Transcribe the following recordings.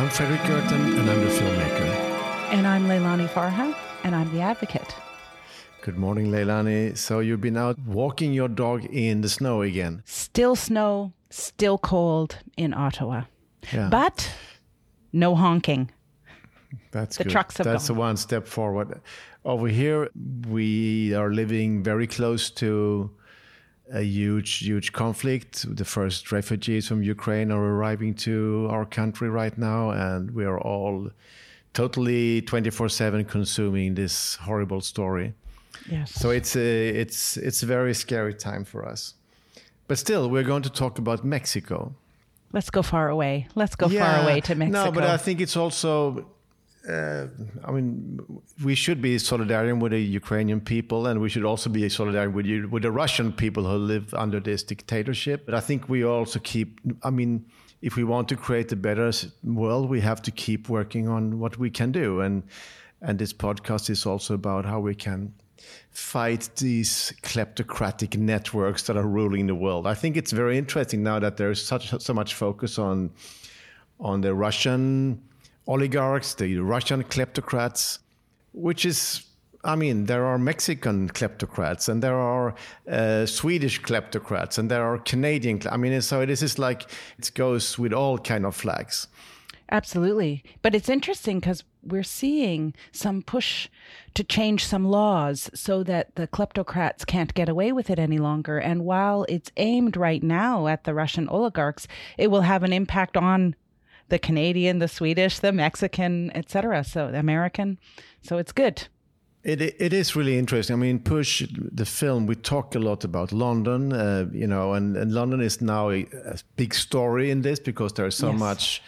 I'm Fredrik Gertten, and I'm the filmmaker. And I'm Leilani Farha, and I'm the advocate. Good morning, Leilani. So you've been out walking your dog in the snow again? Still snow, still cold in Ottawa. Yeah. But no honking. That's the good. trucks have That's gone. one step forward. Over here, we are living very close to a huge, huge conflict. The first refugees from Ukraine are arriving to our country right now, and we are all totally 24 7 consuming this horrible story. Yes. So it's a, it's, it's a very scary time for us. But still, we're going to talk about Mexico. Let's go far away. Let's go far away to Mexico. No, but I think it's also. Uh, I mean, we should be solidarian with the Ukrainian people, and we should also be solidarian with you, with the Russian people who live under this dictatorship. But I think we also keep. I mean, if we want to create a better world, we have to keep working on what we can do, and and this podcast is also about how we can fight these kleptocratic networks that are ruling the world. I think it's very interesting now that there's such so much focus on on the Russian oligarchs, the Russian kleptocrats, which is, I mean, there are Mexican kleptocrats and there are uh, Swedish kleptocrats and there are Canadian. I mean, so this is like it goes with all kind of flags. Absolutely. But it's interesting because we're seeing some push to change some laws so that the kleptocrats can't get away with it any longer. And while it's aimed right now at the Russian oligarchs, it will have an impact on the Canadian, the Swedish, the Mexican, etc. So the American. So it's good. It it is really interesting. I mean, Push the film. We talk a lot about London, uh, you know, and, and London is now a, a big story in this because there's so Yes. much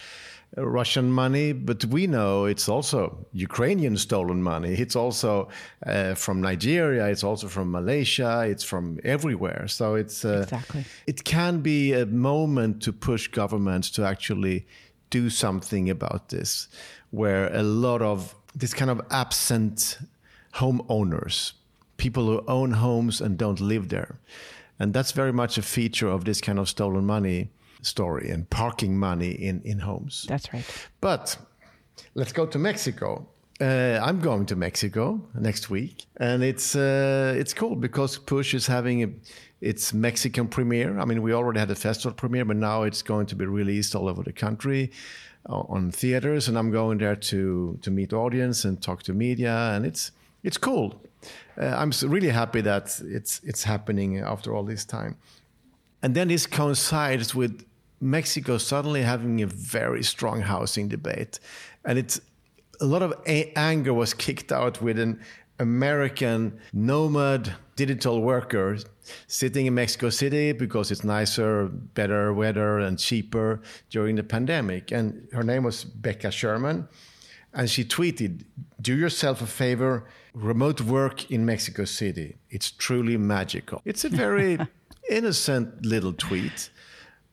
uh, Russian money. But we know it's also Ukrainian stolen money. It's also uh, from Nigeria. It's also from Malaysia. It's from everywhere. So it's uh, Exactly. It can be a moment to push governments to actually do something about this, where a lot of this kind of absent homeowners, people who own homes and don't live there. And that's very much a feature of this kind of stolen money story and parking money in, in homes. That's right. But let's go to Mexico. Uh, I'm going to Mexico next week, and it's uh, it's cool because Push is having a, its Mexican premiere. I mean, we already had a festival premiere, but now it's going to be released all over the country uh, on theaters, and I'm going there to to meet audience and talk to media, and it's it's cool. Uh, I'm really happy that it's it's happening after all this time. And then this coincides with Mexico suddenly having a very strong housing debate. And it's a lot of a- anger was kicked out with an American nomad digital worker sitting in Mexico City because it's nicer, better weather, and cheaper during the pandemic. And her name was Becca Sherman. And she tweeted, Do yourself a favor, remote work in Mexico City. It's truly magical. It's a very innocent little tweet,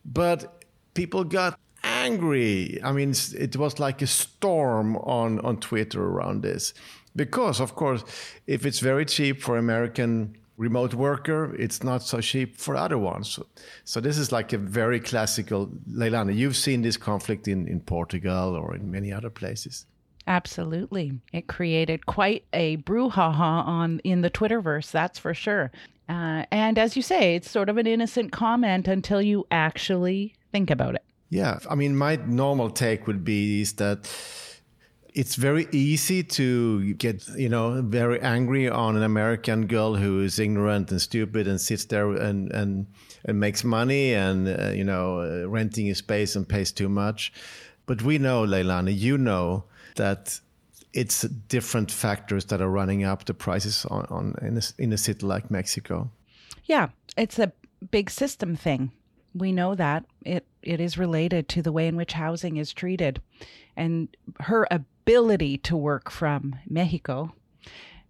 but people got angry. I mean, it was like a storm on, on Twitter around this. Because, of course, if it's very cheap for American remote worker, it's not so cheap for other ones. So, so this is like a very classical, Leilani, you've seen this conflict in, in Portugal or in many other places. Absolutely. It created quite a brouhaha on in the Twitterverse, that's for sure. Uh, and as you say, it's sort of an innocent comment until you actually think about it. Yeah, I mean, my normal take would be is that it's very easy to get, you know, very angry on an American girl who is ignorant and stupid and sits there and and, and makes money and uh, you know uh, renting a space and pays too much. But we know, Leilani, you know that it's different factors that are running up the prices on, on in, a, in a city like Mexico. Yeah, it's a big system thing. We know that it it is related to the way in which housing is treated, and her ability to work from Mexico,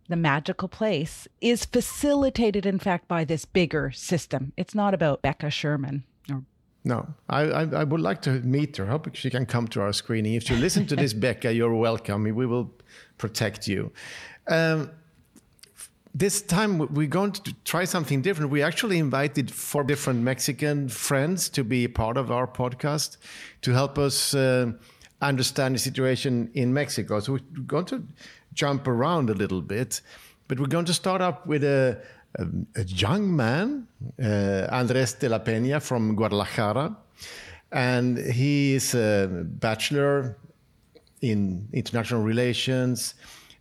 the magical place, is facilitated, in fact, by this bigger system. It's not about Becca Sherman or No, I, I, I would like to meet her. Hope she can come to our screening. If you listen to this, Becca, you're welcome. We will protect you. Um, this time we're going to try something different. We actually invited four different Mexican friends to be part of our podcast to help us uh, understand the situation in Mexico. So we're going to jump around a little bit, but we're going to start up with a, a, a young man, uh, Andres de la Peña from Guadalajara. And he is a bachelor in international relations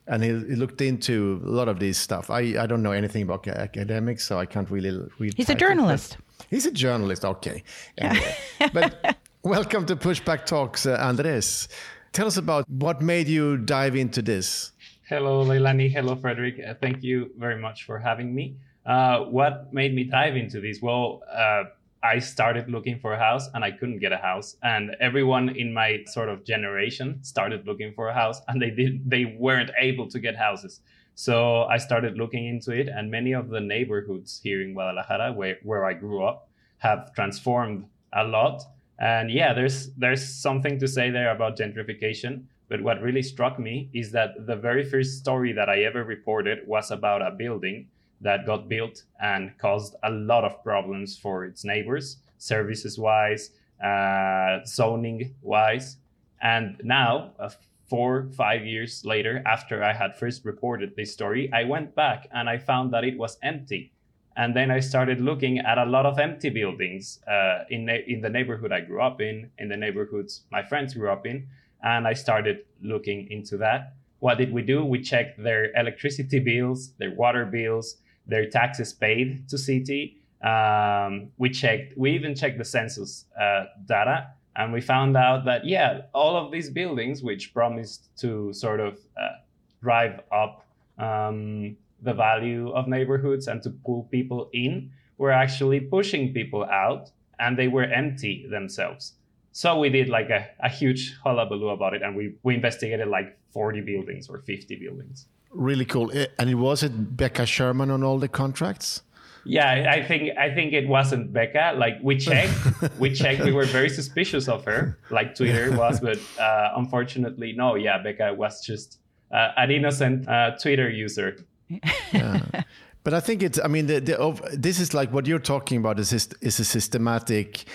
and he, he, looked into a lot of this stuff. I, I don't know anything about academics, so I can't really read. He's a journalist. He's a journalist. Okay. Anyway. but welcome to Pushback Talks, uh, Andres. Tell us about what made you dive into this. Hello, Leilani. Hello, Frederick. Uh, thank you very much for having me. Uh, what made me dive into this? Well, uh, I started looking for a house and I couldn't get a house. And everyone in my sort of generation started looking for a house and they did they weren't able to get houses. So I started looking into it and many of the neighborhoods here in Guadalajara where, where I grew up have transformed a lot. And yeah, there's there's something to say there about gentrification. But what really struck me is that the very first story that I ever reported was about a building that got built and caused a lot of problems for its neighbors, services wise, uh, zoning wise. And now, uh, four, five years later, after I had first reported this story, I went back and I found that it was empty. And then I started looking at a lot of empty buildings uh, in, in the neighborhood I grew up in, in the neighborhoods my friends grew up in. And I started looking into that. What did we do? We checked their electricity bills, their water bills, their taxes paid to city. Um, we checked, we even checked the census uh, data, and we found out that yeah, all of these buildings, which promised to sort of uh, drive up um, the value of neighborhoods and to pull people in, were actually pushing people out, and they were empty themselves. So we did like a, a huge hullabaloo about it, and we we investigated like 40 buildings or 50 buildings. Really cool. And it was it Becca Sherman on all the contracts? Yeah, I think I think it wasn't Becca. Like we checked, we checked. We were very suspicious of her, like Twitter was, but uh, unfortunately, no. Yeah, Becca was just uh, an innocent uh, Twitter user. Yeah. But I think it's. I mean, the, the of, this is like what you're talking about is is a systematic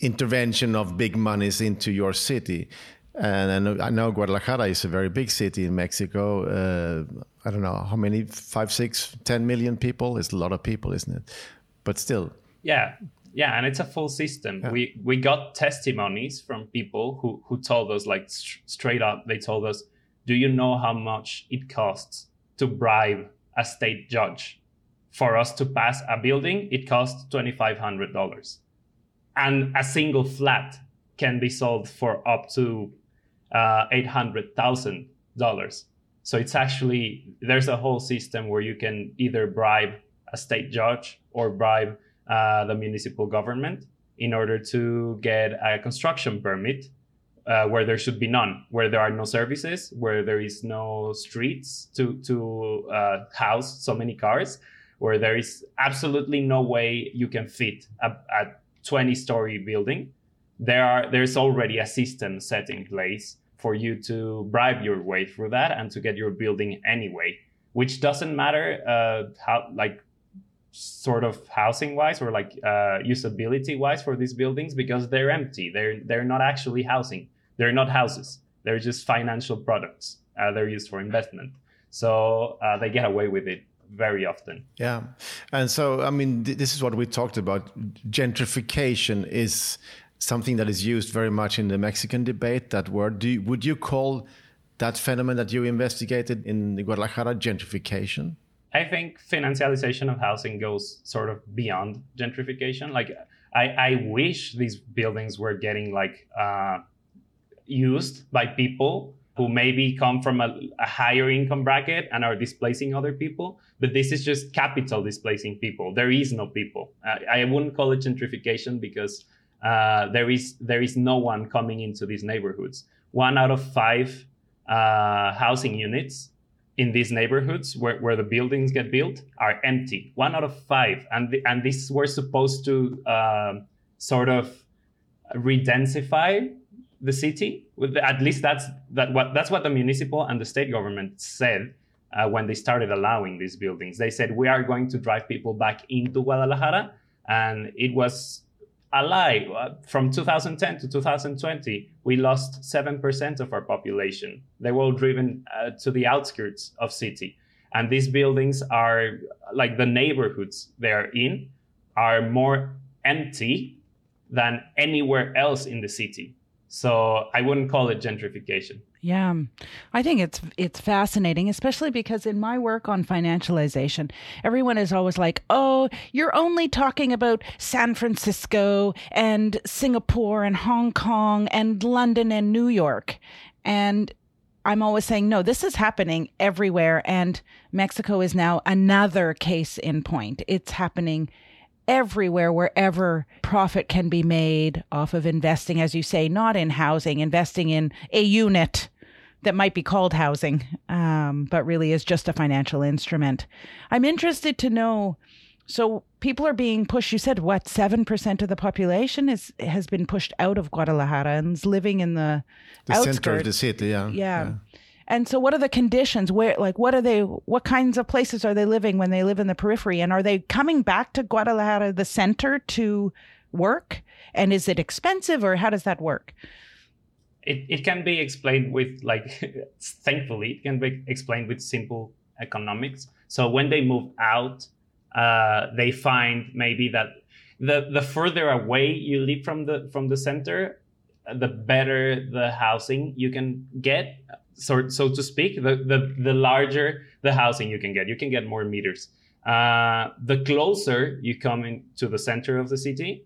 intervention of big monies into your city. And I know, I know, Guadalajara is a very big city in Mexico. Uh, I don't know how many, five, six, ten million people. It's a lot of people, isn't it? But still. Yeah, yeah, and it's a full system. Yeah. We we got testimonies from people who who told us like st- straight up. They told us, "Do you know how much it costs to bribe a state judge for us to pass a building? It costs twenty five hundred dollars, and a single flat can be sold for up to uh, $800,000. So it's actually, there's a whole system where you can either bribe a state judge or bribe uh, the municipal government in order to get a construction permit uh, where there should be none, where there are no services, where there is no streets to, to uh, house so many cars, where there is absolutely no way you can fit a, a 20 story building. There are there's already a system set in place for you to bribe your way through that and to get your building anyway which doesn't matter uh, how like sort of housing wise or like uh, usability wise for these buildings because they're empty. They're they're not actually housing they're not houses they're just financial products uh, they're used for investment so uh, they get away with it very often. Yeah. And so, I mean, th- this is what we talked about. Gentrification is something that is used very much in the Mexican debate. That word, you, would you call that phenomenon that you investigated in Guadalajara gentrification? I think financialization of housing goes sort of beyond gentrification. Like, I, I wish these buildings were getting like uh, used by people who maybe come from a, a, higher income bracket and are displacing other people. But this is just capital displacing people. There is no people. Uh, I wouldn't call it gentrification because uh, there is there is no one coming into these neighborhoods. One out of five uh, housing units in these neighborhoods where, where the buildings get built are empty. One out of five, and the, and this were supposed to uh, sort of redensify the city. At least that's that what that's what the municipal and the state government said uh, when they started allowing these buildings. They said we are going to drive people back into Guadalajara, and it was a lie. Uh, from 2010 to 2020, we lost 7% of our population. They were all driven uh, to the outskirts of city. And these buildings are like the neighborhoods they're in are more empty than anywhere else in the city. So I wouldn't call it gentrification. Yeah. I think it's it's fascinating especially because in my work on financialization everyone is always like, "Oh, you're only talking about San Francisco and Singapore and Hong Kong and London and New York." And I'm always saying, "No, this is happening everywhere and Mexico is now another case in point. It's happening everywhere wherever profit can be made off of investing, as you say, not in housing, investing in a unit that might be called housing, um, but really is just a financial instrument. I'm interested to know. So people are being pushed. You said what? Seven percent of the population is has been pushed out of Guadalajara and is living in the, the center of the city. Yeah. yeah. yeah. And so what are the conditions where like what are they what kinds of places are they living when they live in the periphery and are they coming back to Guadalajara the center to work and is it expensive or how does that work? It it can be explained with like thankfully it can be explained with simple economics. So when they move out uh, they find maybe that the the further away you live from the from the center the better the housing you can get so so to speak, the, the the larger the housing you can get, you can get more meters. Uh, the closer you come into the center of the city,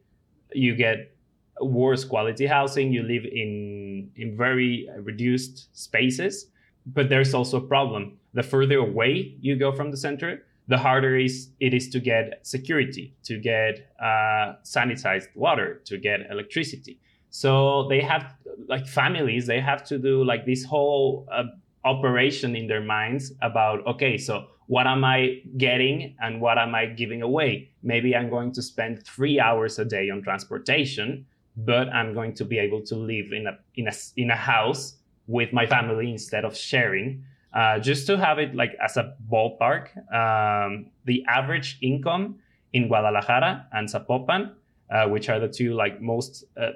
you get worse quality housing. You live in in very reduced spaces, but there's also a problem. The further away you go from the center, the harder is it is to get security, to get uh, sanitized water, to get electricity. So they have like families, they have to do like this whole uh, operation in their minds about, okay, so what am I getting and what am I giving away? Maybe I'm going to spend three hours a day on transportation, but I'm going to be able to live in a, in a, in a house with my family instead of sharing. Uh, just to have it like as a ballpark, um, the average income in Guadalajara and Zapopan, uh, which are the two like most uh,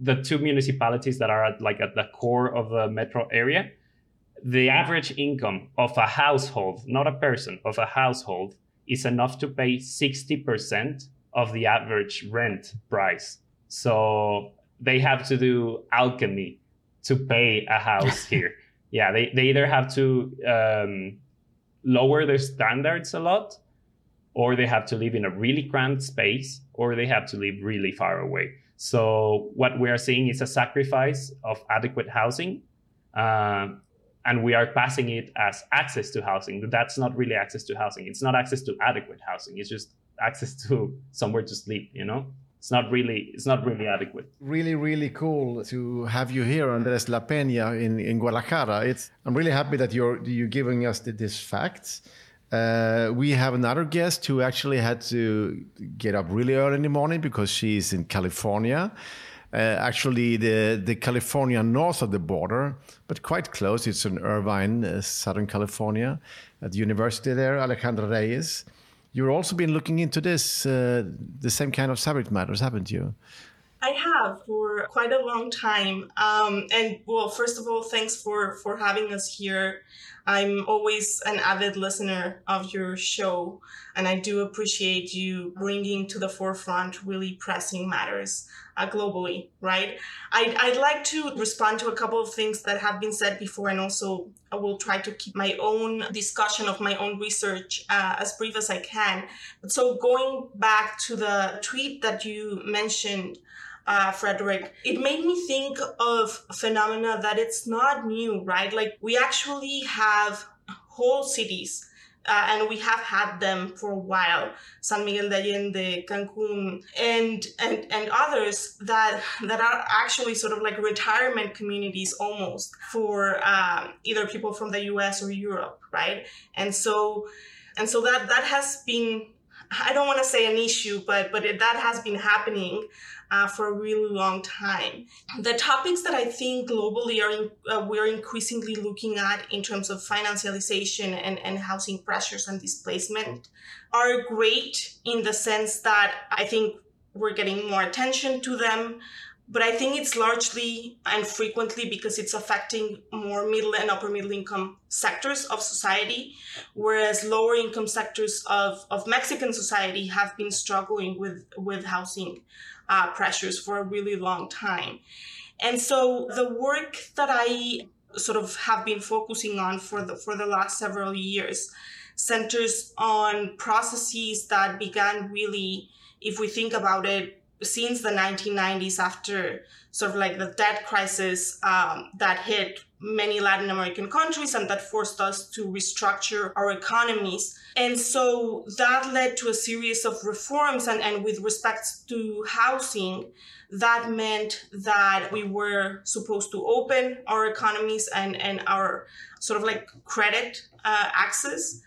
the two municipalities that are at, like at the core of the metro area, the average income of a household, not a person, of a household is enough to pay 60% of the average rent price. So they have to do alchemy to pay a house here. yeah, they, they either have to um, lower their standards a lot, or they have to live in a really cramped space, or they have to live really far away. So what we are seeing is a sacrifice of adequate housing. Uh, and we are passing it as access to housing. That's not really access to housing. It's not access to adequate housing. It's just access to somewhere to sleep, you know? It's not really it's not really adequate. Really, really cool to have you here, Andres La Peña in, in Guadalajara. It's I'm really happy that you're you're giving us the, these facts. Uh, we have another guest who actually had to get up really early in the morning because she's in California. Uh, actually, the, the California north of the border, but quite close. It's in Irvine, uh, Southern California, at the university there, Alejandra Reyes. You've also been looking into this, uh, the same kind of subject matters, haven't you? I have for quite a long time. Um, and well, first of all, thanks for for having us here. I'm always an avid listener of your show, and I do appreciate you bringing to the forefront really pressing matters uh, globally, right? I'd, I'd like to respond to a couple of things that have been said before, and also I will try to keep my own discussion of my own research uh, as brief as I can. So going back to the tweet that you mentioned, uh, Frederick, it made me think of phenomena that it's not new, right? Like we actually have whole cities. Uh, and we have had them for a while, San Miguel de Allende, Cancun, and and and others that that are actually sort of like retirement communities almost for um, either people from the U.S. or Europe, right? And so and so that that has been I don't want to say an issue, but but it, that has been happening uh, for a really long time. The topics that I think globally are in, uh, we're increasingly looking at in terms of financialization and, and housing pressures and displacement are great in the sense that I think we're getting more attention to them. But I think it's largely and frequently because it's affecting more middle and upper middle income sectors of society, whereas lower income sectors of, of Mexican society have been struggling with, with housing uh, pressures for a really long time. And so the work that I sort of have been focusing on for the for the last several years centers on processes that began really, if we think about it, since the 1990s after sort of like the debt crisis um, that hit many Latin American countries and that forced us to restructure our economies. And so that led to a series of reforms. And, and with respect to housing, that meant that we were supposed to open our economies and, and our sort of like credit uh, access.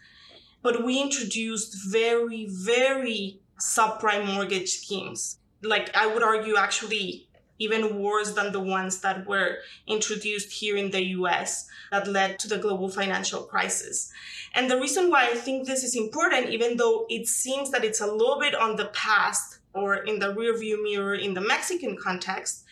But we introduced very, very subprime mortgage schemes. Like I would argue, actually, even worse than the ones that were introduced here in the US that led to the global financial crisis. And the reason why I think this is important, even though it seems that it's a little bit on the past or in the rearview mirror in the Mexican context,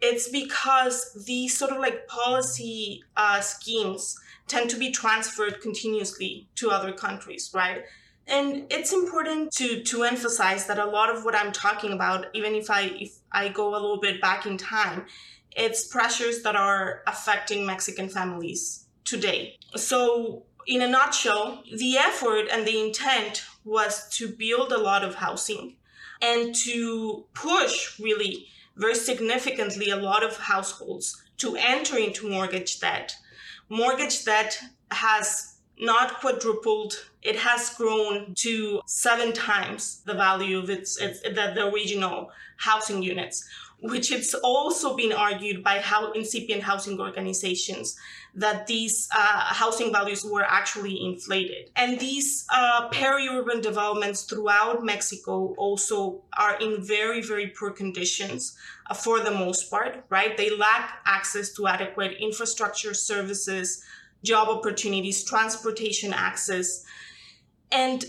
it's because these sort of like policy uh, schemes tend to be transferred continuously to other countries, right? And it's important to to emphasize that a lot of what I'm talking about, even if I if I go a little bit back in time, it's pressures that are affecting Mexican families today. So in a nutshell, the effort and the intent was to build a lot of housing and to push really very significantly a lot of households to enter into mortgage debt. Mortgage debt has not quadrupled. It has grown to seven times the value of its, its the, the original housing units, which it's also been argued by how incipient housing organizations that these uh, housing values were actually inflated. And these uh, peri-urban developments throughout Mexico also are in very, very poor conditions uh, for the most part, right? They lack access to adequate infrastructure services, job opportunities, transportation access. And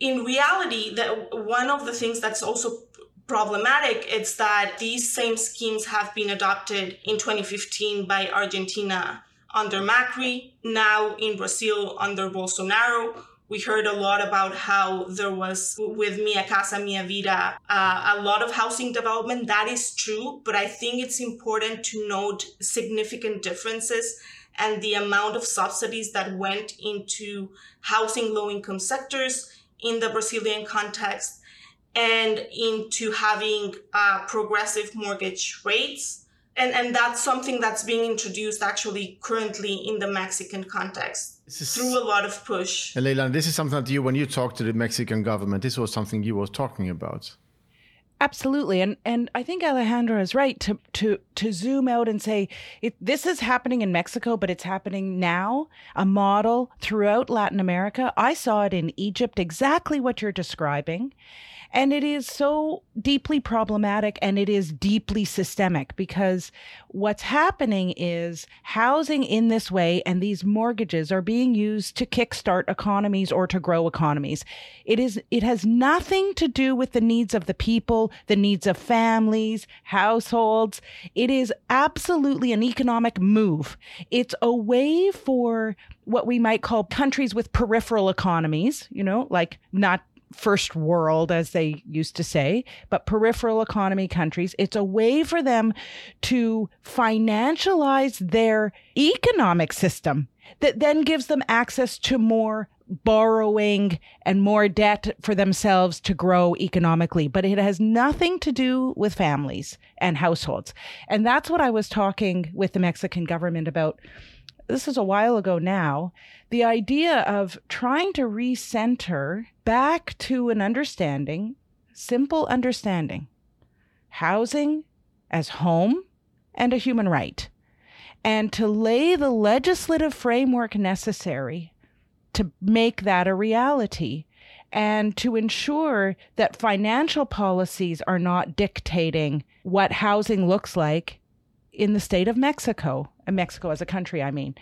in reality, that one of the things that's also problematic is that these same schemes have been adopted in 2015 by Argentina under Macri, now in Brazil under Bolsonaro. We heard a lot about how there was with Minha Casa Minha Vida uh, a lot of housing development. That is true, but I think it's important to note significant differences and the amount of subsidies that went into housing low income sectors in the Brazilian context and into having uh, progressive mortgage rates and and that's something that's being introduced actually currently in the Mexican context is, through a lot of push. And Leila, this is something that you, when you talked to the Mexican government, this was something you were talking about. Absolutely, and and I think Alejandra is right to to to zoom out and say it, this is happening in Mexico, but it's happening now. A model throughout Latin America. I saw it in Egypt, exactly what you're describing, and it is so deeply problematic and it is deeply systemic because what's happening is housing in this way and these mortgages are being used to kickstart economies or to grow economies. It is, it has nothing to do with the needs of the people, the needs of families, households. It is absolutely an economic move. It's a way for what we might call countries with peripheral economies, you know, like not first world, as they used to say, but peripheral economy countries. It's a way for them to financialize their economic system that then gives them access to more borrowing and more debt for themselves to grow economically. But it has nothing to do with families and households. And that's what I was talking with the Mexican government about. This is a while ago now. The idea of trying to recenter back to an understanding, simple understanding, housing as home and a human right, and to lay the legislative framework necessary to make that a reality and to ensure that financial policies are not dictating what housing looks like in the state of Mexico, Mexico as a country, I mean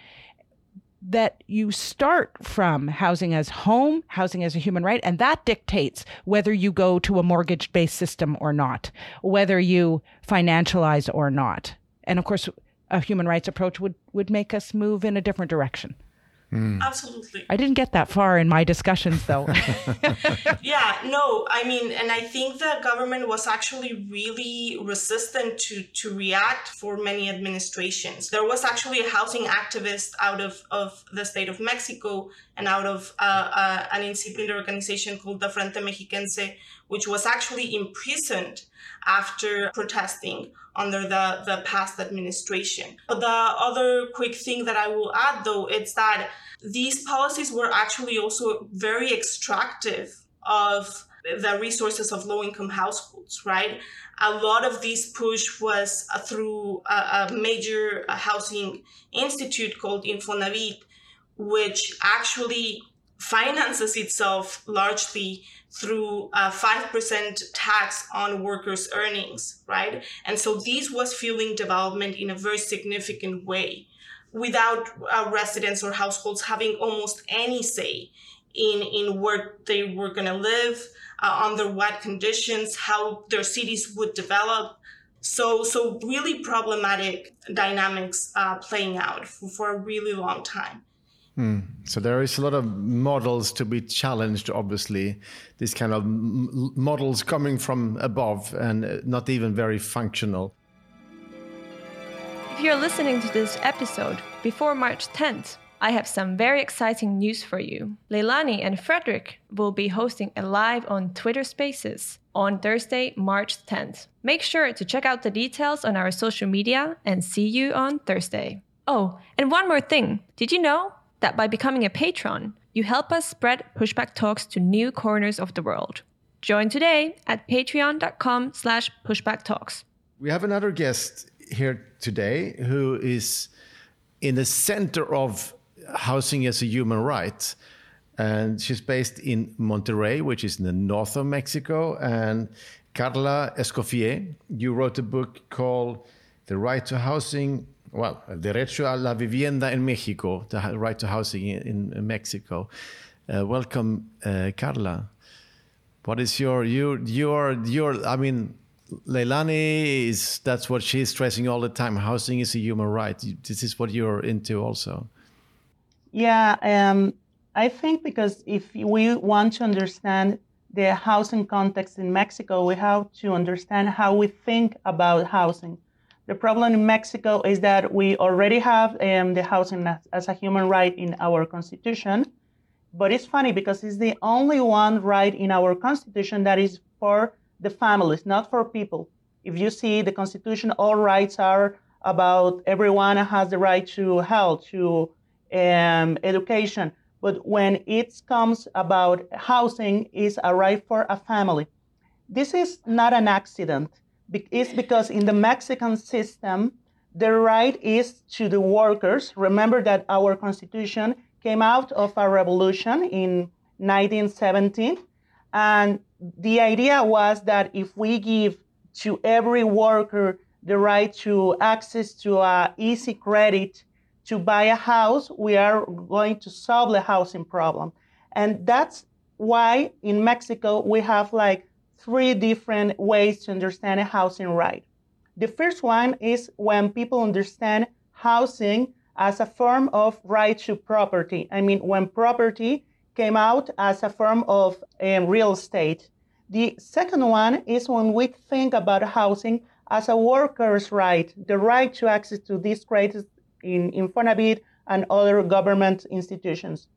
that you start from housing as home, housing as a human right, and that dictates whether you go to a mortgage based system or not, whether you financialize or not. And of course, a human rights approach would, would make us move in a different direction. Mm. Absolutely. I didn't get that far in my discussions, though. yeah, no, I mean, and I think the government was actually really resistant to, to react for many administrations. There was actually a housing activist out of, of the state of Mexico and out of uh, uh, an incipient organization called the Frente Mexiquense, which was actually imprisoned after protesting under the, the past administration. But the other quick thing that I will add though, is that these policies were actually also very extractive of the resources of low income households, right? A lot of this push was uh, through a, a major uh, housing institute called Infonavit, which actually finances itself largely through a 5% tax on workers' earnings, right? And so this was fueling development in a very significant way without uh, residents or households having almost any say in, in where they were going to live, uh, under what conditions, how their cities would develop. So, so really problematic dynamics uh, playing out for, for a really long time. Hmm. So there is a lot of models to be challenged. Obviously, these kind of models coming from above and uh, not even very functional. If you're listening to this episode before March 10th, I have some very exciting news for you. Leilani and Frederick will be hosting a live on Twitter Spaces on Thursday, March 10th. Make sure to check out the details on our social media and see you on Thursday. Oh, and one more thing. Did you know that by becoming a patron, you help us spread Pushback Talks to new corners of the world. Join today at patreon.com slash pushbacktalks. We have another guest here today who is in the center of housing as a human right. And she's based in Monterrey, which is in the north of Mexico. And Carla Escoffié, you wrote a book called The Right to Housing well, derecho a la vivienda en Mexico, the right to housing in, in Mexico. Uh, welcome, uh, Carla. What is your your your your? I mean, Leilani is that's what she's stressing all the time. Housing is a human right. This is what you're into, also. Yeah, um, I think because if we want to understand the housing context in Mexico, we have to understand how we think about housing. The problem in Mexico is that we already have um, the housing as, as, a human right in our constitution. But it's funny because it's the only one right in our constitution that is for the families, not for people. If you see the constitution, all rights are about everyone has the right to health, to um, education. But when it comes about housing, is a right for a family. This is not an accident is because in the Mexican system, the right is to the workers. Remember that our constitution came out of a revolution in 1917. And the idea was that if we give to every worker the right to access to easy credit to buy a house, we are going to solve the housing problem. And that's why in Mexico we have like three different ways to understand a housing right. The first one is when people understand housing as a form of right to property. I mean, when property came out as a form of um, real estate. The second one is when we think about housing as a worker's right, the right to access to these credits in Infonavit and other government institutions.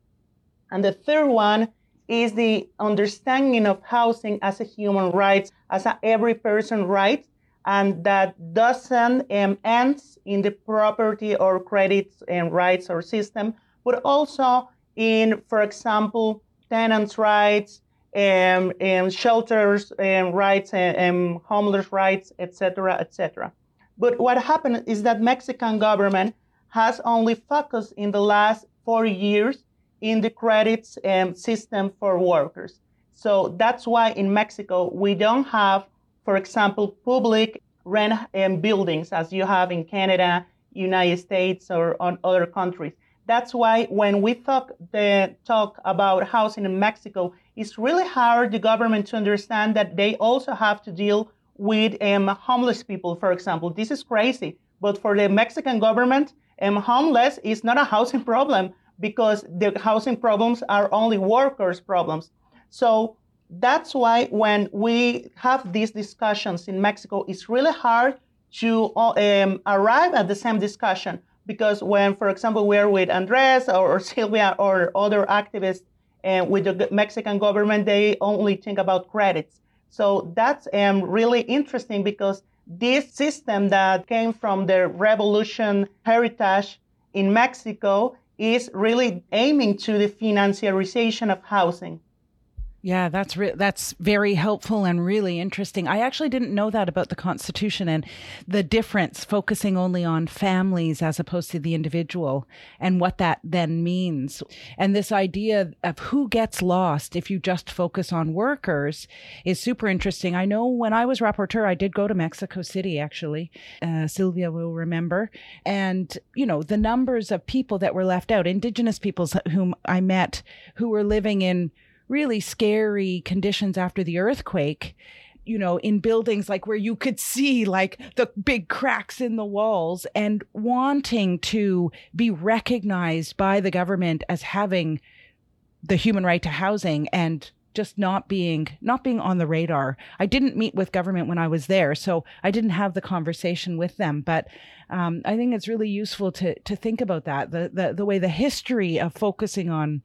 And the third one is the understanding of housing as a human right, as a every person right, and that doesn't um, end in the property or credits and rights or system, but also in, for example, tenants' rights, and, and shelters and rights and, and homeless rights, etc., etc. But what happened is that Mexican government has only focused in the last four years in the credits um, system for workers. So that's why in Mexico we don't have, for example, public rent um, buildings as you have in Canada, United States, or on other countries, That's why when we talk the talk about housing in Mexico, it's really hard the government to understand that they also have to deal with um, homeless people, for example. This is crazy, but for the Mexican government, um, homeless is not a housing problem because the housing problems are only workers' problems. So that's why when we have these discussions in Mexico, it's really hard to um, arrive at the same discussion because when, for example, we're with Andres or, or or other activists and uh, with the Mexican government, they only think about credits. So that's um, really interesting because this system that came from the revolution heritage in Mexico is really aiming to the financiarization of housing. Yeah, that's re- that's very helpful and really interesting. I actually didn't know that about the Constitution and the difference focusing only on families as opposed to the individual and what that then means. And this idea of who gets lost if you just focus on workers is super interesting. I know when I was rapporteur, I did go to Mexico City actually. Uh, Sylvia will remember, and you know the numbers of people that were left out, indigenous peoples whom I met who were living in really scary conditions after the earthquake you know, in buildings like where you could see like the big cracks in the walls and wanting to be recognized by the government as having the human right to housing and just not being not being on the radar. I didn't meet with government when I was there, so I didn't have the conversation with them. But um, I think it's really useful to to think about that the the the way the history of focusing on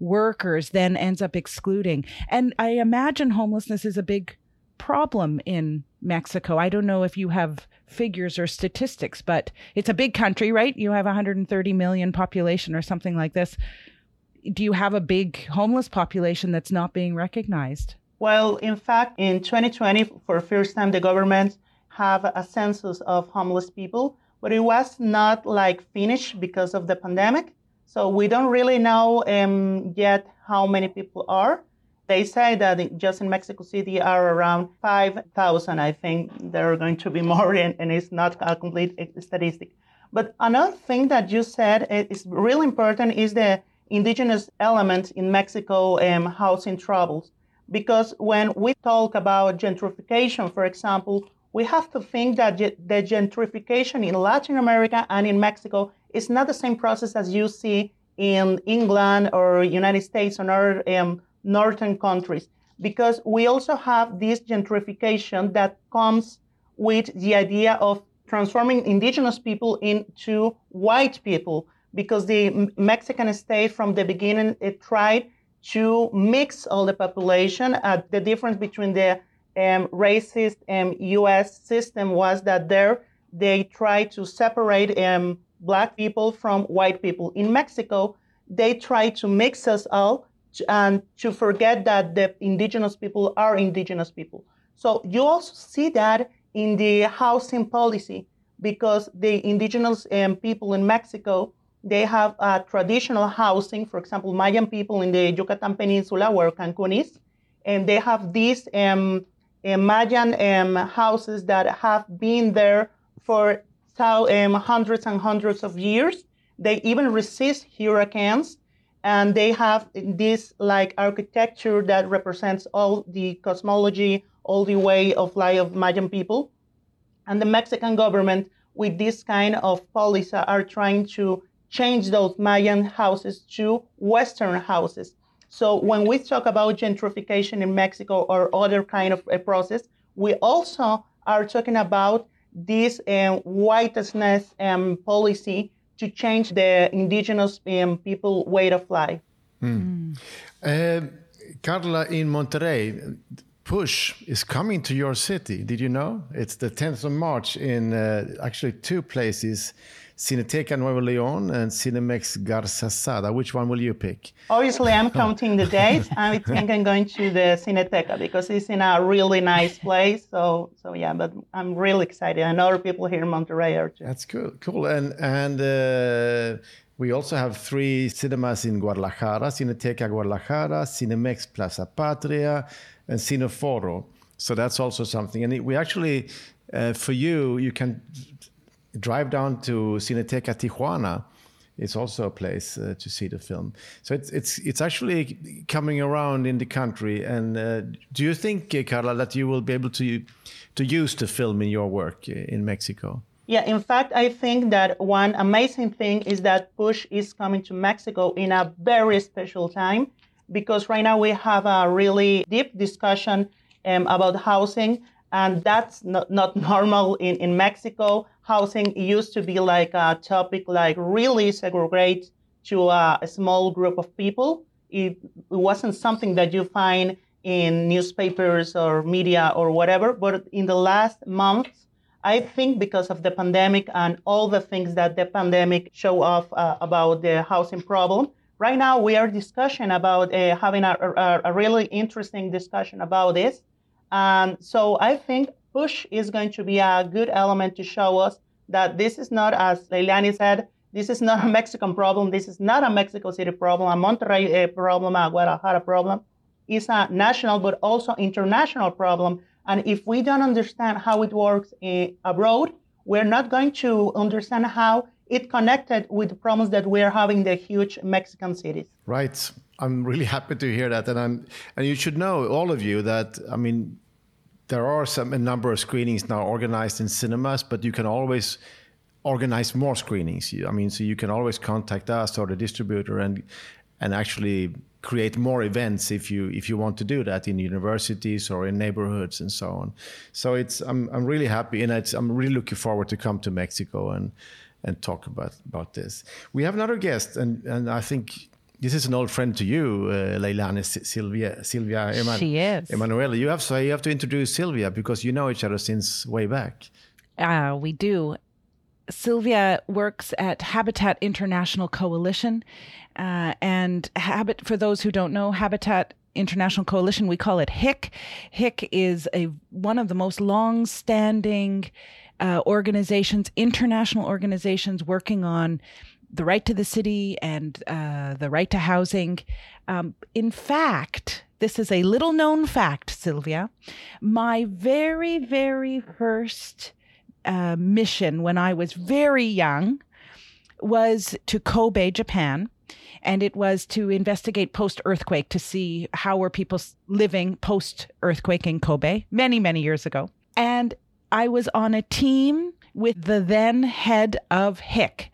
workers then ends up excluding. And I imagine homelessness is a big problem in Mexico. I don't know if you have figures or statistics, but it's a big country, right? You have 130 million population or something like this. Do you have a big homeless population that's not being recognized? Well, in fact, in 2020, for the first time, the government have a census of homeless people, but it was not like finished because of the pandemic. So we don't really know um, yet how many people are. They say that just in Mexico City are around 5,000. I think there are going to be more, and, and it's not a complete statistic. But another thing that you said is really important is the indigenous element in Mexico um, housing troubles. Because when we talk about gentrification, for example, we have to think that the gentrification in Latin America and in Mexico it's not the same process as you see in England or United States or other um, northern countries, because we also have this gentrification that comes with the idea of transforming indigenous people into white people, because the Mexican state from the beginning it tried to mix all the population. Uh, the difference between the um, racist um, U.S. system was that there they tried to separate um, black people from white people. In Mexico, they try to mix us all and to forget that the indigenous people are indigenous people. So you also see that in the housing policy because the indigenous um, people in Mexico they have uh, traditional housing. For example, Mayan people in the Yucatan Peninsula, where Cancun is, and they have these um, uh, Mayan um, houses that have been there for um, hundreds and hundreds of years. They even resist hurricanes, and they have this like architecture that represents all the cosmology, all the way of life of Mayan people. And the Mexican government, with this kind of policy, are trying to change those Mayan houses to Western houses. So when we talk about gentrification in Mexico or other kind of a process, we also are talking about this um, whiteness um, policy to change the indigenous um, people way of life. Mm. Uh, Carla, in Monterrey, Push is coming to your city. Did you know? It's the 10th of March in uh, actually two places Cineteca Nuevo León and Cinemex Garza Sada. Which one will you pick? Obviously, I'm counting the dates. I think I'm going to the Cineteca because it's in a really nice place. So, so yeah, but I'm really excited. And other people here in Monterrey are too. That's cool. Cool. And and uh, we also have three cinemas in Guadalajara: Cineteca Guadalajara, Cinemex Plaza Patria, and Cineforo. So that's also something. And we actually, uh, for you, you can drive down to Cineteca Tijuana it's also a place uh, to see the film. So it's it's it's actually coming around in the country. And uh, do you think, uh, Carla, that you will be able to to use the film in your work uh, in Mexico? Yeah, in fact, I think that one amazing thing is that Push is coming to Mexico in a very special time because right now we have a really deep discussion um, about housing, and that's not, not normal in, in Mexico. Housing used to be like a topic like really segregate to a, a small group of people. It, wasn't something that you find in newspapers or media or whatever, but in the last months, I think because of the pandemic and all the things that the pandemic show off uh, about the housing problem, right now we are discussing about uh, having a, a, a, really interesting discussion about this. And so I think push is going to be a good element to show us that this is not, as Leilani said, this is not a Mexican problem. This is not a Mexico City problem, a Monterrey uh, problem, a Guadalajara problem. It's a national but also international problem and if we don't understand how it works uh, abroad, we're not going to understand how it connected with the problems that we're having in the huge Mexican cities. Right. I'm really happy to hear that. And I'm and you should know, all of you, that I mean there are some a number of screenings now organized in cinemas, but you can always organize more screenings. I mean, so you can always contact us or the distributor and and actually create more events if you if you want to do that in universities or in neighborhoods and so on. So it's I'm I'm really happy and I'm really looking forward to come to Mexico and and talk about about this. We have another guest and and I think this is an old friend to you, uh, Leilani Silvia Silvia Eman- she is. Emanuele. You have so you have to introduce Silvia because you know each other since way back. Uh, we do. Silvia works at Habitat International Coalition. Uh, and Habit, for those who don't know, Habitat International Coalition, we call it HIC. HIC is a one of the most long-standing uh, organizations, international organizations working on the right to the city and uh, the right to housing. Um, in fact, this is a little known fact, Silvia. My very, very first uh, mission when I was very young was to Kobe, Japan. And it was to investigate post earthquake to see how were people living post earthquake in Kobe many, many years ago. And I was on a team with the then head of HIC.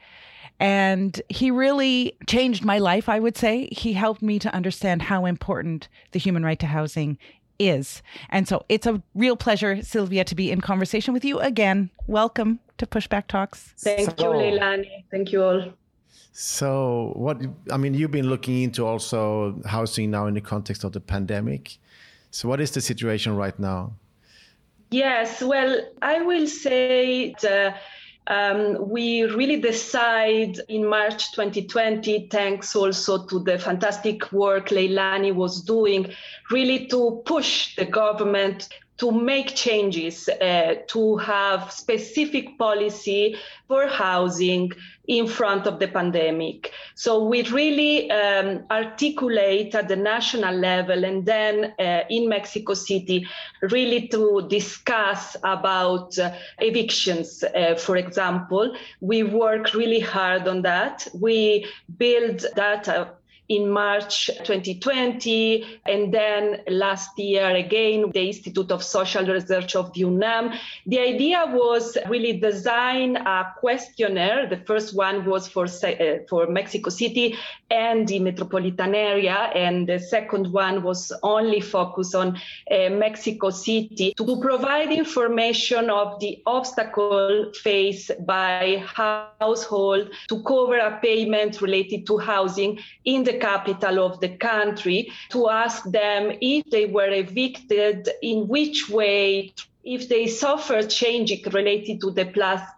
And he really changed my life, I would say. He helped me to understand how important the human right to housing is. And so it's a real pleasure, Silvia, to be in conversation with you again. Welcome to Pushback Talks. Thank so, you, Leilani. Thank you all. So, what I mean, you've been looking into also housing now in the context of the pandemic. So, what is the situation right now? Yes, well, I will say that um, we really decide in March 2020, thanks also to the fantastic work Leilani was doing, really to push the government to make changes, uh, to have specific policy for housing in front of the pandemic. So we really um, articulate at the national level and then uh, in Mexico City, really to discuss about uh, evictions, uh, for example. We work really hard on that. We build data in March 2020. And then last year, again, the Institute of Social Research of UNAM. The idea was really design a questionnaire. The first one was for, uh, for Mexico City and the metropolitan area. And the second one was only focused on uh, Mexico City to provide information of the obstacle faced by household to cover a payment related to housing in the capital of the country to ask them if they were evicted, in which way if they suffer changes related to the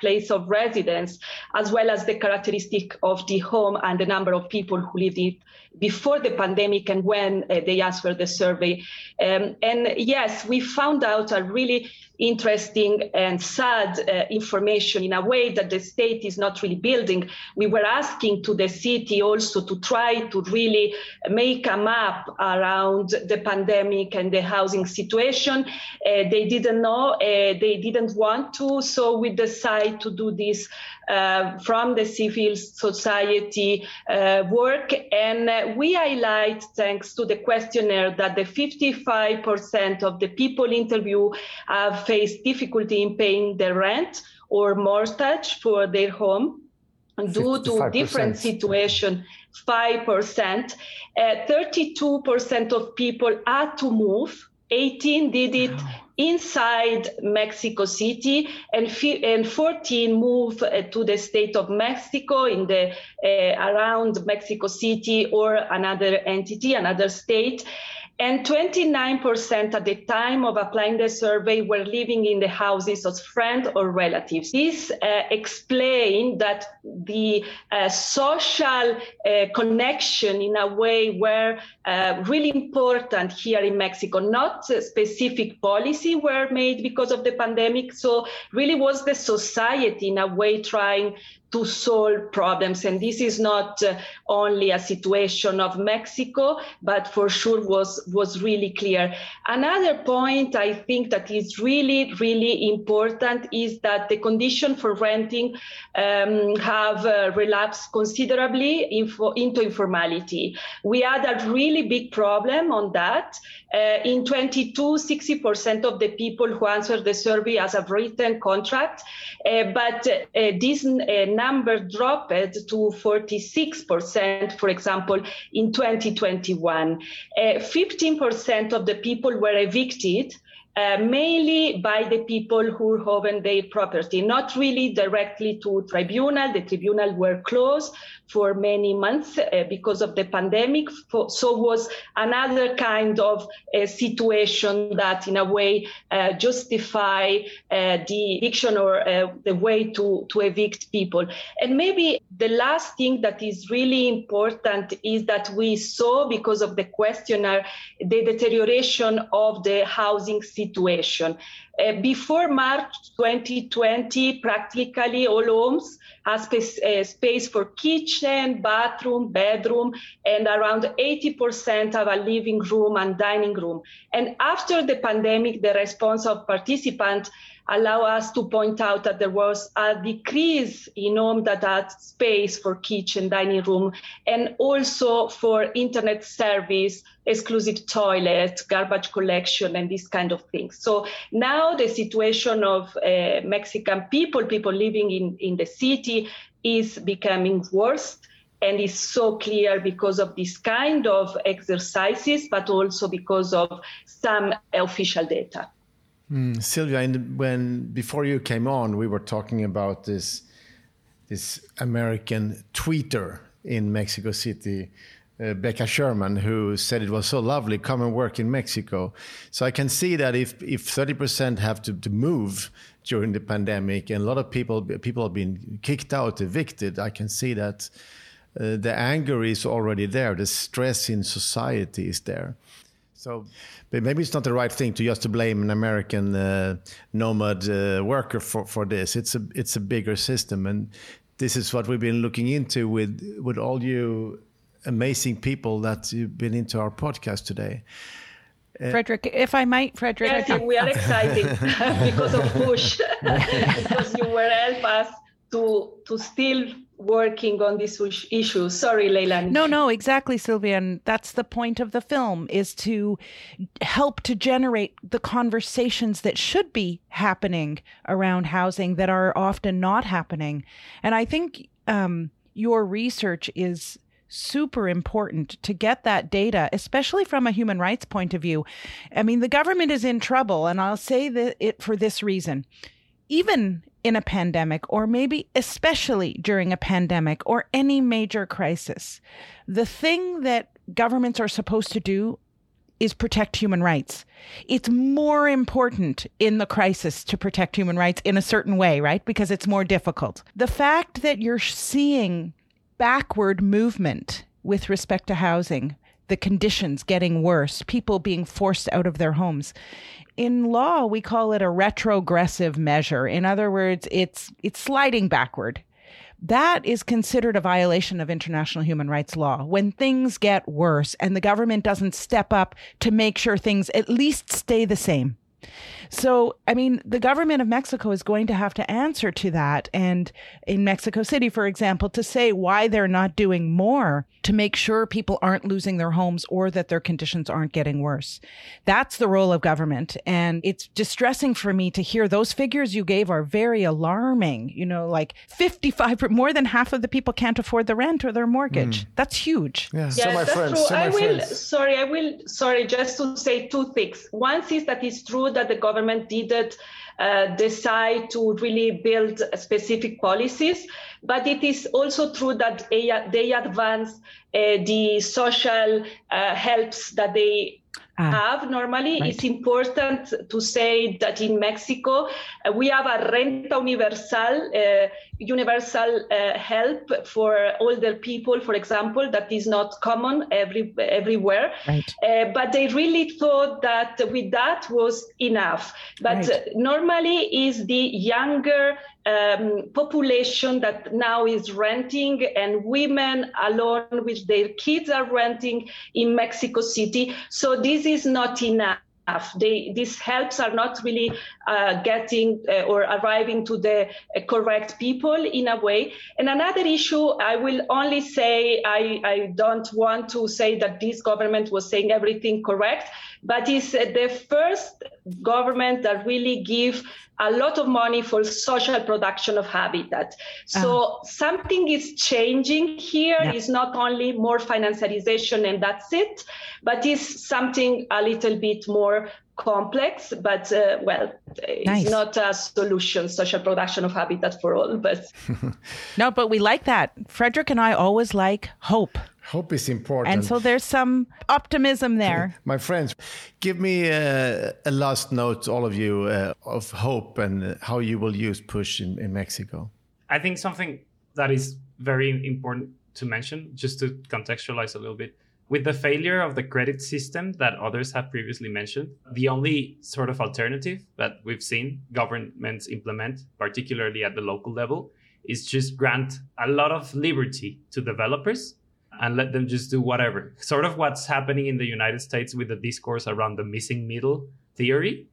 place of residence, as well as the characteristic of the home and the number of people who live before the pandemic and when uh, they answered the survey. Um, and yes, we found out a really interesting and sad uh, information in a way that the state is not really building. We were asking to the city also to try to really make a map around the pandemic and the housing situation. Uh, they didn't know, uh, they didn't want to, so we decided to do this uh, from the civil society uh, work. And uh, we highlight, thanks to the questionnaire, that the 55% of the people interviewed have faced difficulty in paying their rent or mortgage for their home due to different situation 5% uh, 32% of people had to move 18 did it inside Mexico City, and, and 14 moved uh, to the state of Mexico in the uh, around Mexico City or another entity, another state. And 29% at the time of applying the survey were living in the houses of friends or relatives. This uh, explains that the uh, social uh, connection in a way were uh, really important here in Mexico. Not specific policy were made because of the pandemic. So really was the society in a way trying to solve problems. And this is not uh, only a situation of Mexico, but for sure was, was really clear. Another point I think that is really, really important is that the condition for renting um, have uh, relapsed considerably info, into informality. We had a really big problem on that. Uh, in 22, 60% of the people who answered the survey as a written contract, uh, but uh, this uh, number dropped to 46%, for example, in 2021. 15% uh, of the people were evicted uh, mainly by the people who own their property, not really directly to tribunal. The tribunal were closed for many months uh, because of the pandemic. So was another kind of uh, situation that, in a way, uh, justify uh, the eviction or uh, the way to to evict people. And maybe the last thing that is really important is that we saw, because of the questionnaire, the deterioration of the housing situation. Uh, before March 2020, practically all homes have space, uh, space, for kitchen, bathroom, bedroom, and around 80% have a living room and dining room. And after the pandemic, the response of participants allow us to point out that there was a decrease in home data space for kitchen, dining room, and also for internet service, exclusive toilet, garbage collection, and these kind of things. So now the situation of uh, Mexican people, people living in, in the city, is becoming worse and is so clear because of this kind of exercises, but also because of some official data. Mm, Silvia, the, when before you came on, we were talking about this this American tweeter in Mexico City, uh, Becca Sherman, who said it was so lovely, come and work in Mexico. So I can see that if if thirty percent have to, to move during the pandemic, and a lot of people people have been kicked out, evicted, I can see that. Uh, the anger is already there. The stress in society is there. So but maybe it's not the right thing to just to blame an American uh, nomad uh, worker for, for this. It's a it's a bigger system, and this is what we've been looking into with with all you amazing people that you've been into our podcast today. Uh, Fredrik, if I might, Fredrik. Yes, we are excited because of push, because you will help us to to still working on this issue. Sorry, Leila. No, no, exactly, Silvia. And that's the point of the film is to help to generate the conversations that should be happening around housing that are often not happening. And I think um, your research is super important to get that data, especially from a human rights point of view. I mean, the government is in trouble, and I'll say that it for this reason. Even in a pandemic, or maybe especially during a pandemic or any major crisis, the thing that governments are supposed to do is protect human rights. It's more important in the crisis to protect human rights in a certain way, right? Because it's more difficult. The fact that you're seeing backward movement with respect to housing, the conditions getting worse, people being forced out of their homes. In law, we call it a retrogressive measure. In other words, it's it's sliding backward. That is considered a violation of international human rights law when things get worse and the government doesn't step up to make sure things at least stay the same. So, I mean, the government of Mexico is going to have to answer to that. And in Mexico City, for example, to say why they're not doing more to make sure people aren't losing their homes or that their conditions aren't getting worse. That's the role of government. And it's distressing for me to hear those figures you gave are very alarming. You know, like 55, more than half of the people can't afford the rent or their mortgage. Mm. That's huge. Yeah, so my that's friends, true. So I will, friends. sorry, I will, sorry, just to say two things. One is that it's true that the government didn't uh, decide to really build specific policies. But it is also true that they, advance uh, the social uh, helps that they ah, have normally. Right. It's important to say that in Mexico, uh, we have a renta universal, uh, universal uh, help for older people, for example, that is not common every, everywhere. Right. Uh, but they really thought that with that was enough. But right. normally is the younger um, population that now is renting and women alone with their kids are renting in Mexico City. So this is not enough. They, these helps are not really uh, getting uh, or arriving to the uh, correct people in a way. And another issue, I will only say, I, I don't want to say that this government was saying everything correct, but it's the first government that really give a lot of money for social production of habitat. So uh something is changing here. Yeah. It's not only more financialization and that's it, but it's something a little bit more complex, but uh, well, nice. it's not a solution, social production of habitat for all. But no, but we like that. Fredrik and I always like hope. Hope is important. And so there's some optimism there. My friends, give me a, a last note, all of you, uh, of hope and how you will use push in, in Mexico. I think something that is very important to mention, just to contextualize a little bit, with the failure of the credit system that others have previously mentioned, the only sort of alternative that we've seen governments implement, particularly at the local level, is just grant a lot of liberty to developers and let them just do whatever. Sort of what's happening in the United States with the discourse around the missing middle theory.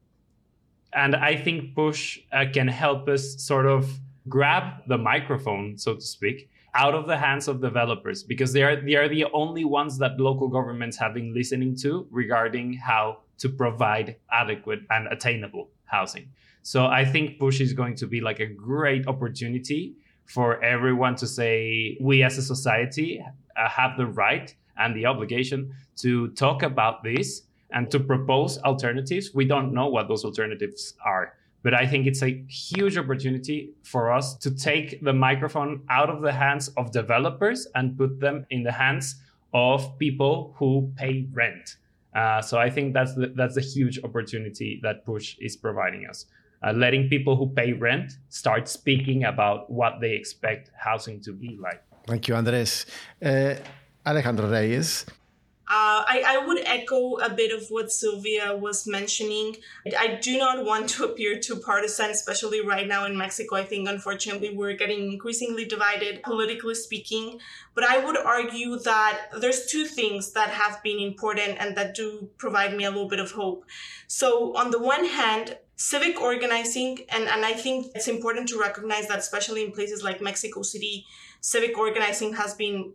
And I think Push uh, can help us sort of grab the microphone, so to speak, out of the hands of developers because they are they are the only ones that local governments have been listening to regarding how to provide adequate and attainable housing. So I think push is going to be like a great opportunity for everyone to say we as a society uh, have the right and the obligation to talk about this and to propose alternatives. We don't know what those alternatives are. But I think it's a huge opportunity for us to take the microphone out of the hands of developers and put them in the hands of people who pay rent. Uh, so I think that's the, that's a huge opportunity that Push is providing us, uh, letting people who pay rent start speaking about what they expect housing to be like. Thank you, Andres. Uh, Alejandra Reyes, uh, I, I, would echo a bit of what Silvia was mentioning. I do not want to appear too partisan, especially right now in Mexico. I think, unfortunately, we're getting increasingly divided, politically speaking. But I would argue that there's two things that have been important and that do provide me a little bit of hope. So, on the one hand, civic organizing, and, and I think it's important to recognize that, especially in places like Mexico City, civic organizing has been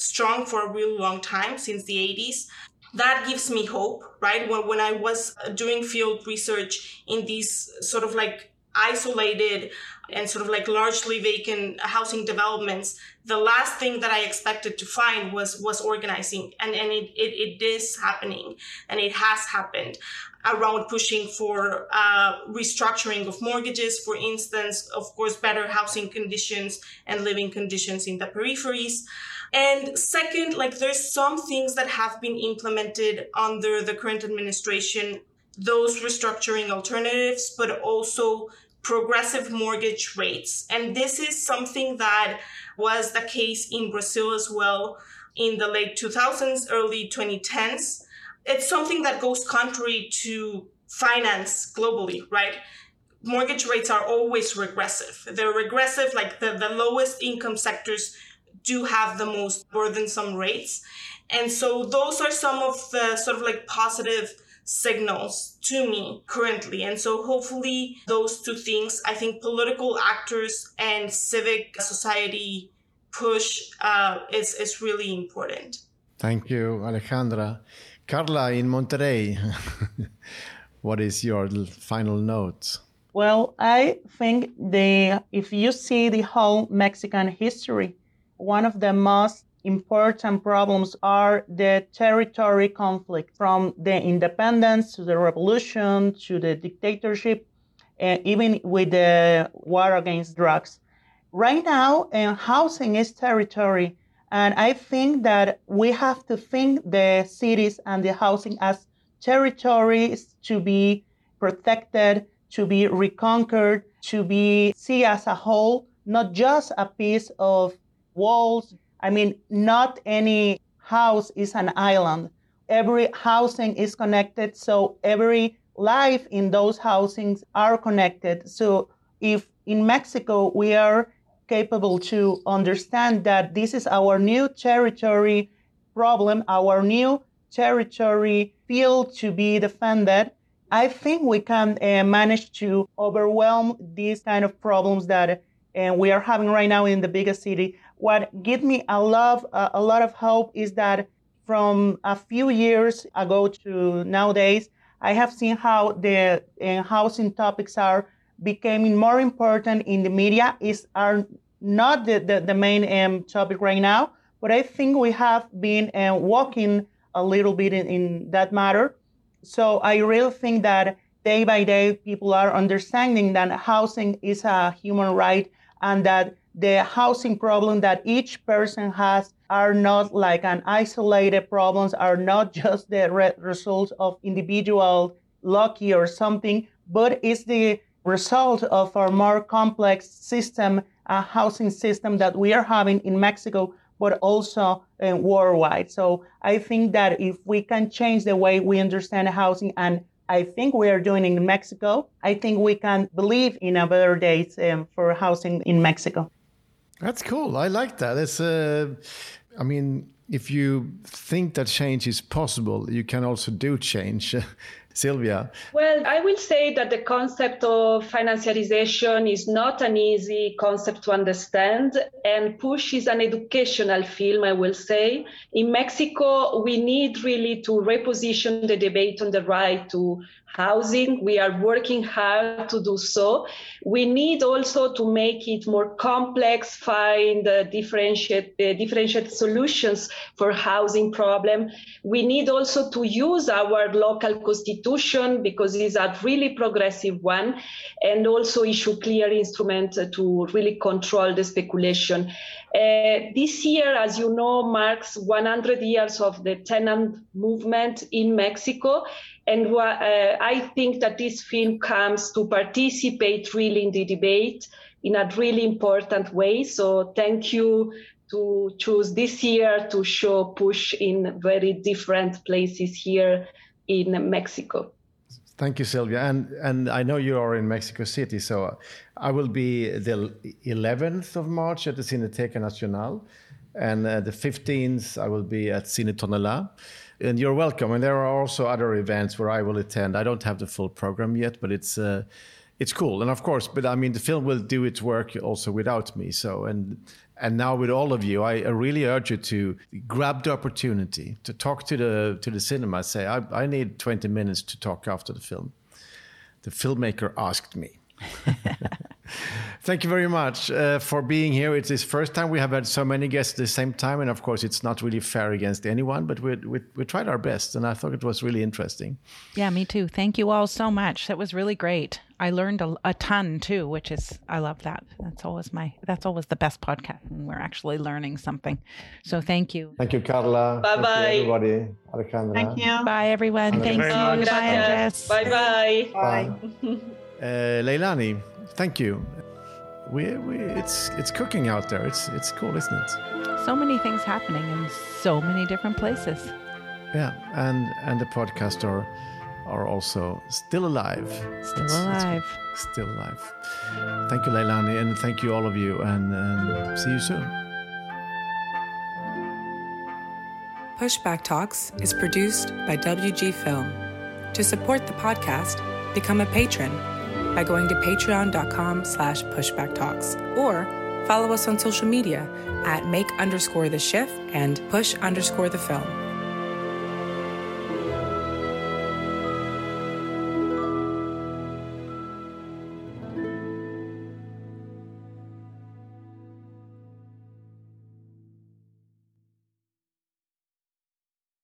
strong for a really long time since the 80s that gives me hope right? When, when i was uh, doing field research in these sort of like isolated and sort of like largely vacant housing developments the last thing that i expected to find was was organizing. And and it, it, it is happening and it has happened around pushing for uh, restructuring of mortgages for instance of course better housing conditions and living conditions in the peripheries. And second, like there's some things that have been implemented under the current administration, those restructuring alternatives, but also progressive mortgage rates. And this is something that was the case in Brazil as well. in the late 2000s, early 2010s. It's something that goes contrary to finance globally, right? Mortgage rates are always regressive. They're regressive, like the, the lowest income sectors do have the most burdensome rates. And so those are some of the sort of like positive signals to me currently. And so hopefully those two things, I think political actors and civic society push uh, is, is really important. Thank you, Alejandra. Carla in Monterrey, what is your final note? Well, I think the if you see the whole Mexican history, one of the most important problems are the territory conflict from the independence to the revolution to the dictatorship, and even with the war against drugs. Right now, uh, housing is territory, and I think that we have to think the cities and the housing as territories to be protected, to be reconquered, to be seen as a whole, not just a piece of walls, I mean, not any house is an island. Every housing is connected, so every life in those housings are connected. So if in Mexico we are capable to understand that this is our new territory problem, our new territory field to be defended, I think we can uh, manage to overwhelm these kind of problems that uh, we are having right now in the biggest city what gives me a lot, uh, a lot of hope is that from a few years ago to nowadays, I have seen how the uh, housing topics are becoming more important in the media. Is are not the, the, the main um, topic right now, but I think we have been uh, walking a little bit in, in that matter. So I really think that day by day people are understanding that housing is a human right and that the housing problem that each person has are not like an isolated problems, are not just the re- result of individual lucky or something, but it's the result of a more complex system, a housing system that we are having in Mexico, but also uh, worldwide. So I think that if we can change the way we understand housing and I think we are doing in Mexico. I think we can believe in a better days um, for housing in Mexico. That's cool. I like that. It's, uh, I mean, if you think that change is possible, you can also do change. Silvia? Well, I will say that the concept of financiarization is not an easy concept to understand, and Push is an educational film, I will say. In Mexico, we need really to reposition the debate on the right to housing. We are working hard to do so. We need also to make it more complex, find uh, differentiate, uh, differentiate solutions for housing problem. We need also to use our local constitution because it's a really progressive one and also issue clear instrument to really control the speculation. Uh, this year, as you know, marks 100 years of the tenant movement in Mexico. And uh, I think that this film comes to participate really in the debate in a really important way. So thank you to choose this year to show push in very different places here in Mexico. Thank you, Silvia. And and I know you are in Mexico City, so I will be the 11th of March at the Cineteca Nacional, and uh, the 15th I will be at Cine Tonalá and you're welcome. And there are also other events where I will attend. I don't have the full program yet, but it's uh, it's cool. And of course, but I mean, the film will do its work also without me. So and and now with all of you, I really urge you to grab the opportunity to talk to the to the cinema. Say, I, I need 20 minutes to talk after the film. The filmmaker asked me. Thank you very much uh, for being here. It's this first time we have had so many guests at the same time, and of course, it's not really fair against anyone, but we, we, we tried our best, and I thought it was really interesting. Yeah, me too. Thank you all so much. That was really great. I learned a, a ton too, which is I love that. That's always my that's always the best podcast when we're actually learning something. So thank you. Thank you, Carla. Bye bye, everybody. Alejandra. Thank you. Bye, everyone. Thank you. Bye, Andres. Bye bye. Bye. Uh, Leilani, thank you. we, we it's it's cooking out there. It's it's cool, isn't it? So many things happening in so many different places. Yeah, and and the podcast are are also still alive. Still It's- it's alive. still alive. Thank you, Leilani, and thank you all of you, and, and see you soon. Pushback Talks is produced by WG Film. To support the podcast, become a patron by going to patreon.com slash pushbacktalks or follow us on social media at make underscore the shift and push underscore the film.